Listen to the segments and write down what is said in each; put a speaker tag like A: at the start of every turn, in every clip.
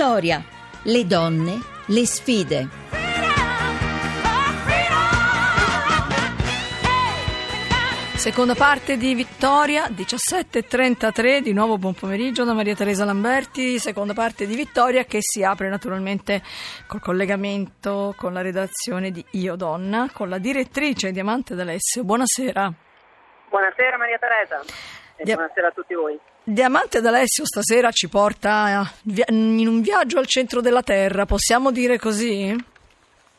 A: Vittoria, le donne, le sfide.
B: Seconda parte di Vittoria, 17.33, di nuovo buon pomeriggio da Maria Teresa Lamberti, seconda parte di Vittoria che si apre naturalmente col collegamento con la redazione di Io Donna, con la direttrice Diamante D'Alessio. Buonasera.
C: Buonasera Maria Teresa
B: Dia-
C: buonasera a tutti voi.
B: Diamante D'Alessio stasera ci porta via- in un viaggio al centro della Terra, possiamo dire così?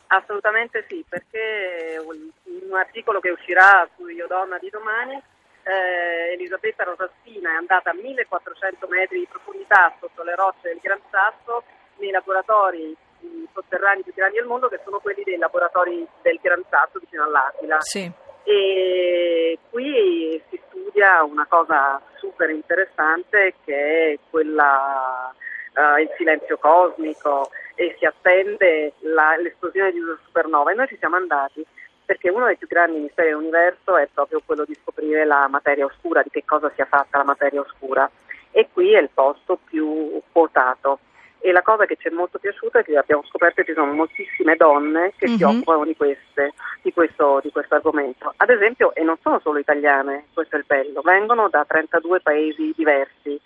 C: Assolutamente sì, perché in un articolo che uscirà su Io Donna di domani, eh, Elisabetta Rosaspina è andata a 1400 metri di profondità sotto le rocce del Gran Sasso nei laboratori mh, sotterranei più grandi del mondo che sono quelli dei laboratori del Gran Sasso vicino all'Aquila.
B: Sì.
C: E qui studia una cosa super interessante che è quella eh, il silenzio cosmico e si attende la- l'esplosione di una supernova e noi ci siamo andati perché uno dei più grandi misteri dell'universo è proprio quello di scoprire la materia oscura, di che cosa sia fatta la materia oscura e qui è il posto più quotato. E la cosa che ci è molto piaciuta è che abbiamo scoperto che ci sono moltissime donne che si
B: Mhm.
C: occupano di, queste, di, questo, di questo argomento. Ad esempio, e non sono solo italiane, questo è il bello, vengono da 32 paesi diversi.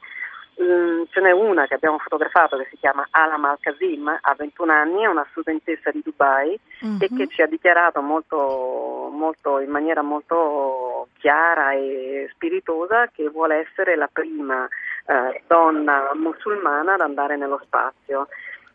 C: Mm, ce n'è una che abbiamo fotografato che si chiama Alam Al-Kazim, ha 21 anni, è una studentessa di Dubai e
B: Mhm.
C: che ci ha dichiarato molto, molto, in maniera molto chiara e spiritosa che vuole essere la prima eh, donna musulmana ad andare nello spazio.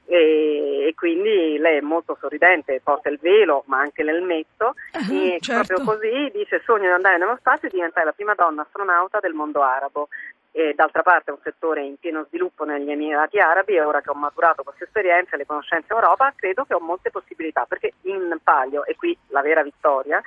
C: E, e quindi lei è molto sorridente, porta il velo ma anche l'elmetto
B: Ah,
C: e
B: certo.
C: proprio così dice sogno di andare nello spazio e diventare la prima donna astronauta del mondo arabo. E d'altra parte è un settore in pieno sviluppo negli Emirati Arabi e ora che ho maturato queste esperienze e le conoscenze in Europa credo che ho molte possibilità perché in palio, e qui la vera vittoria,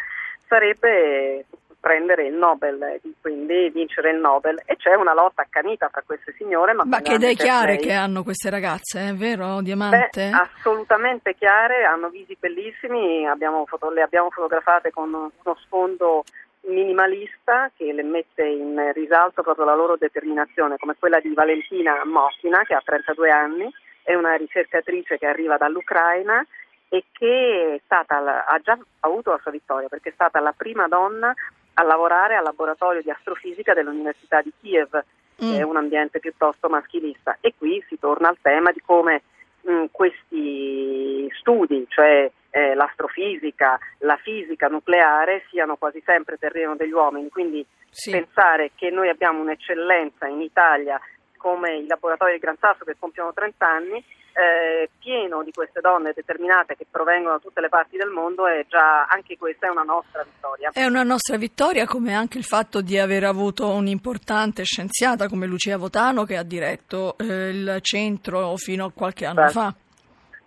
C: sarebbe prendere il Nobel, quindi vincere il Nobel e c'è una lotta accanita fra queste signore. Ma,
B: Ma che idee chiare
C: play.
B: che hanno queste ragazze, è vero,
C: Beh,
B: Diamante?
C: assolutamente chiare, hanno visi bellissimi, abbiamo foto- le abbiamo fotografate con uno sfondo minimalista che le mette in risalto proprio la loro determinazione, come quella di Valentina Mochina che ha 32 anni, è una ricercatrice che arriva dall'Ucraina e che è stata, ha già avuto la sua vittoria perché è stata la prima donna a lavorare al laboratorio di astrofisica dell'Università di Kiev, che
B: Mm.
C: è un ambiente piuttosto maschilista. E qui si torna al tema di come mh, questi studi, cioè eh, l'astrofisica, la fisica nucleare, siano quasi sempre terreno degli uomini. Quindi
B: Sì.
C: pensare che noi abbiamo un'eccellenza in Italia come i laboratori del Gran Sasso che compiono 30 anni, eh, pieno di queste donne determinate che provengono da tutte le parti del mondo e già anche questa è una nostra vittoria.
B: È una nostra vittoria come anche il fatto di aver avuto un'importante scienziata come Lucia Votano che ha diretto eh, il centro fino a qualche anno
C: Beh,
B: fa.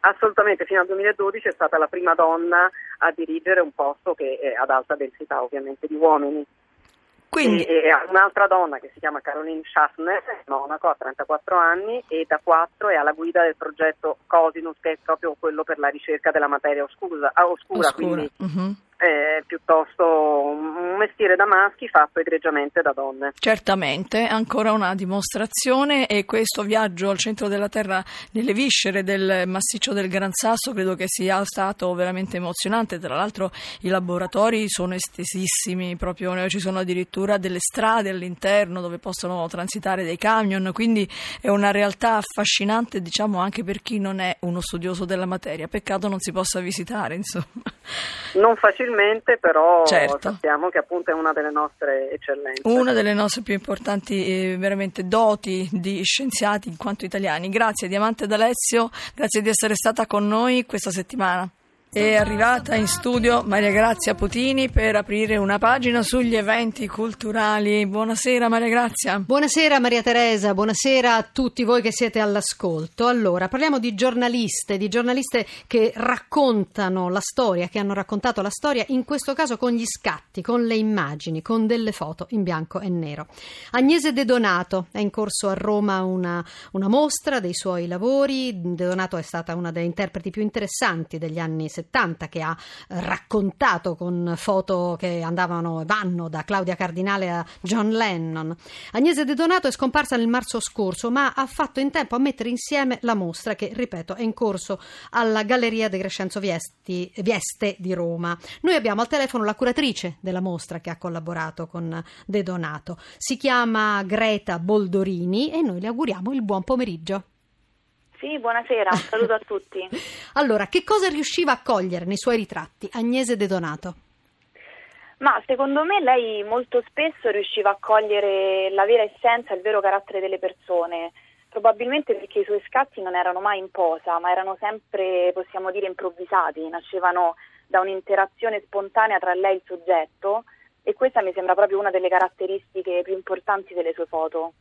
C: Assolutamente, fino al 2012 è stata la prima donna a dirigere un posto che è ad alta densità ovviamente di uomini.
B: Quindi,
C: E, e un'altra donna che si chiama Caroline Schaffner, monaco, ha 34 anni e da 4 è alla guida del progetto Cosinus che è proprio quello per la ricerca della materia oscura, ah, oscura,
B: oscura.
C: quindi
B: Mhm.
C: È piuttosto un un mestiere da maschi fatto egregiamente da donne.
B: Certamente, ancora una dimostrazione e questo viaggio al centro della Terra nelle viscere del massiccio del Gran Sasso credo che sia stato veramente emozionante. Tra l'altro i laboratori sono estesissimi, proprio eh, ci sono addirittura delle strade all'interno dove possono transitare dei camion, quindi è una realtà affascinante, diciamo anche per chi non è uno studioso della materia. Peccato non si possa visitare, insomma.
C: Non facilmente, però
B: Certo.
C: sappiamo che appunto è una delle nostre eccellenze.
B: Una delle nostre più importanti eh, veramente doti di scienziati in quanto italiani. Grazie Diamante D'Alessio, grazie di essere stata con noi questa settimana. È arrivata in studio Maria Grazia Putini per aprire una pagina sugli eventi culturali. Buonasera Maria Grazia.
D: Buonasera Maria Teresa, buonasera a tutti voi che siete all'ascolto. Allora, parliamo di giornaliste, di giornaliste che raccontano la storia, che hanno raccontato la storia, in questo caso con gli scatti, con le immagini, con delle foto in bianco e nero. Agnese De Donato, è in corso a Roma una, una mostra dei suoi lavori. De Donato è stata una delle interpreti più interessanti degli anni 70 che ha raccontato con foto che andavano e vanno da Claudia Cardinale a John Lennon. Agnese De Donato è scomparsa nel marzo scorso, ma ha fatto in tempo a mettere insieme la mostra che, ripeto, è in corso alla Galleria De Crescenzo Viesti, Vieste di Roma. Noi abbiamo al telefono la curatrice della mostra che ha collaborato con De Donato. Si chiama Greta Boldorini e noi le auguriamo il buon pomeriggio.
E: Sì, buonasera, un saluto a tutti.
D: allora, che cosa riusciva a cogliere nei suoi ritratti Agnese De Donato?
E: Ma secondo me lei molto spesso riusciva a cogliere la vera essenza, il vero carattere delle persone, probabilmente perché i suoi scatti non erano mai in posa, ma erano sempre, possiamo dire, improvvisati, nascevano da un'interazione spontanea tra lei e il soggetto e questa mi sembra proprio una delle caratteristiche più importanti delle sue foto.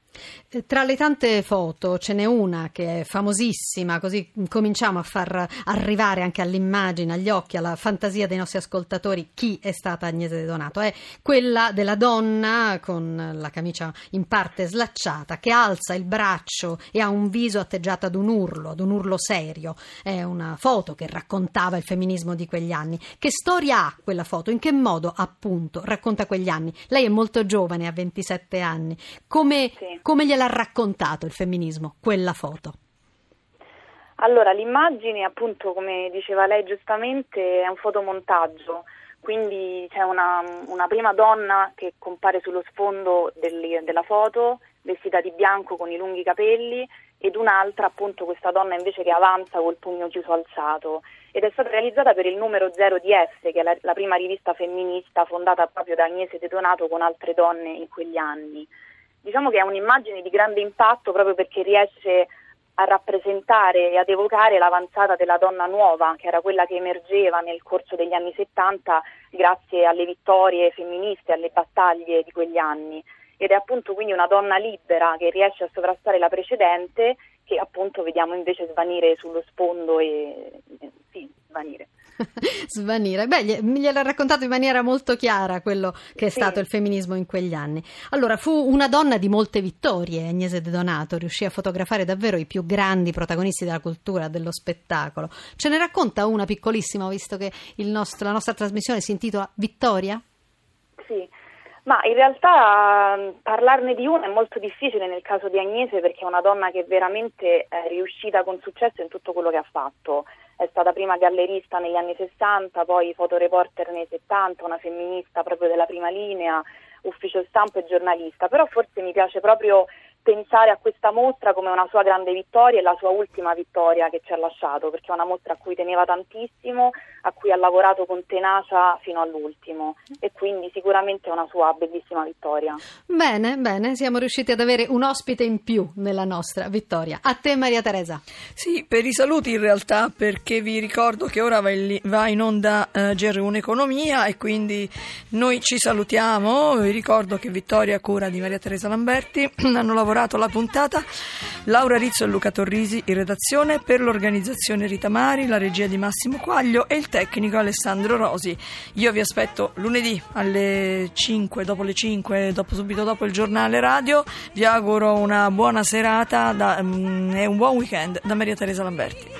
D: Eh, tra le tante foto ce n'è una che è famosissima, così cominciamo a far arrivare anche all'immagine, agli occhi, alla fantasia dei nostri ascoltatori chi è stata Agnese De Donato. È quella della donna con la camicia in parte slacciata che alza il braccio e ha un viso atteggiato ad un urlo, ad un urlo serio. È una foto che raccontava il femminismo di quegli anni. Che storia ha quella foto? In che modo appunto racconta quegli anni. Lei è molto giovane, ha 27 anni. Come, sì. Come gliel'ha raccontato il femminismo, quella foto?
E: Allora, l'immagine, appunto, come diceva lei giustamente, è un fotomontaggio, quindi c'è una, una prima donna che compare sullo sfondo del, della foto, vestita di bianco con i lunghi capelli, ed un'altra, appunto, questa donna invece che avanza col pugno chiuso alzato ed è stata realizzata per il numero 0 di F, che è la, la prima rivista femminista fondata proprio da Agnese De Donato con altre donne in quegli anni. Diciamo che è un'immagine di grande impatto proprio perché riesce a rappresentare e ad evocare l'avanzata della donna nuova, che era quella che emergeva nel corso degli anni 70 grazie alle vittorie femministe, alle battaglie di quegli anni. Ed è appunto quindi una donna libera che riesce a sovrastare la precedente che appunto vediamo invece svanire sullo sfondo e sì, svanire.
D: svanire. Beh, gliel'ha raccontato in maniera molto chiara quello che è sì. stato il femminismo in quegli anni. Allora, fu una donna di molte vittorie, Agnese De Donato, riuscì a fotografare davvero i più grandi protagonisti della cultura, dello spettacolo. Ce ne racconta una piccolissima, visto che nostro, la nostra trasmissione si intitola Vittoria?
E: Sì. Ma in realtà parlarne di una è molto difficile nel caso di Agnese perché è una donna che veramente è riuscita con successo in tutto quello che ha fatto. È stata prima gallerista negli anni 60, poi fotoreporter nei 70, una femminista proprio della prima linea, ufficio stampo e giornalista, però forse mi piace proprio pensare a questa mostra come una sua grande vittoria e la sua ultima vittoria che ci ha lasciato, perché è una mostra a cui teneva tantissimo, a cui ha lavorato con tenacia fino all'ultimo e quindi sicuramente è una sua bellissima vittoria.
D: Bene, bene, siamo riusciti ad avere un ospite in più nella nostra vittoria. A te Maria Teresa.
B: Sì, per i saluti in realtà, perché vi ricordo che ora va in onda uh, GR1 Economia e quindi noi ci salutiamo. Vi ricordo che Vittoria Cura di Maria Teresa Lamberti hanno lavorato lavorato la puntata Laura Rizzo e Luca Torrisi in redazione per l'organizzazione Rita Mari, la regia di Massimo Quaglio e il tecnico Alessandro Rosi. Io vi aspetto lunedì alle 5, dopo le 5, dopo, subito dopo il giornale radio. Vi auguro una buona serata da, um, e un buon weekend da Maria Teresa Lamberti.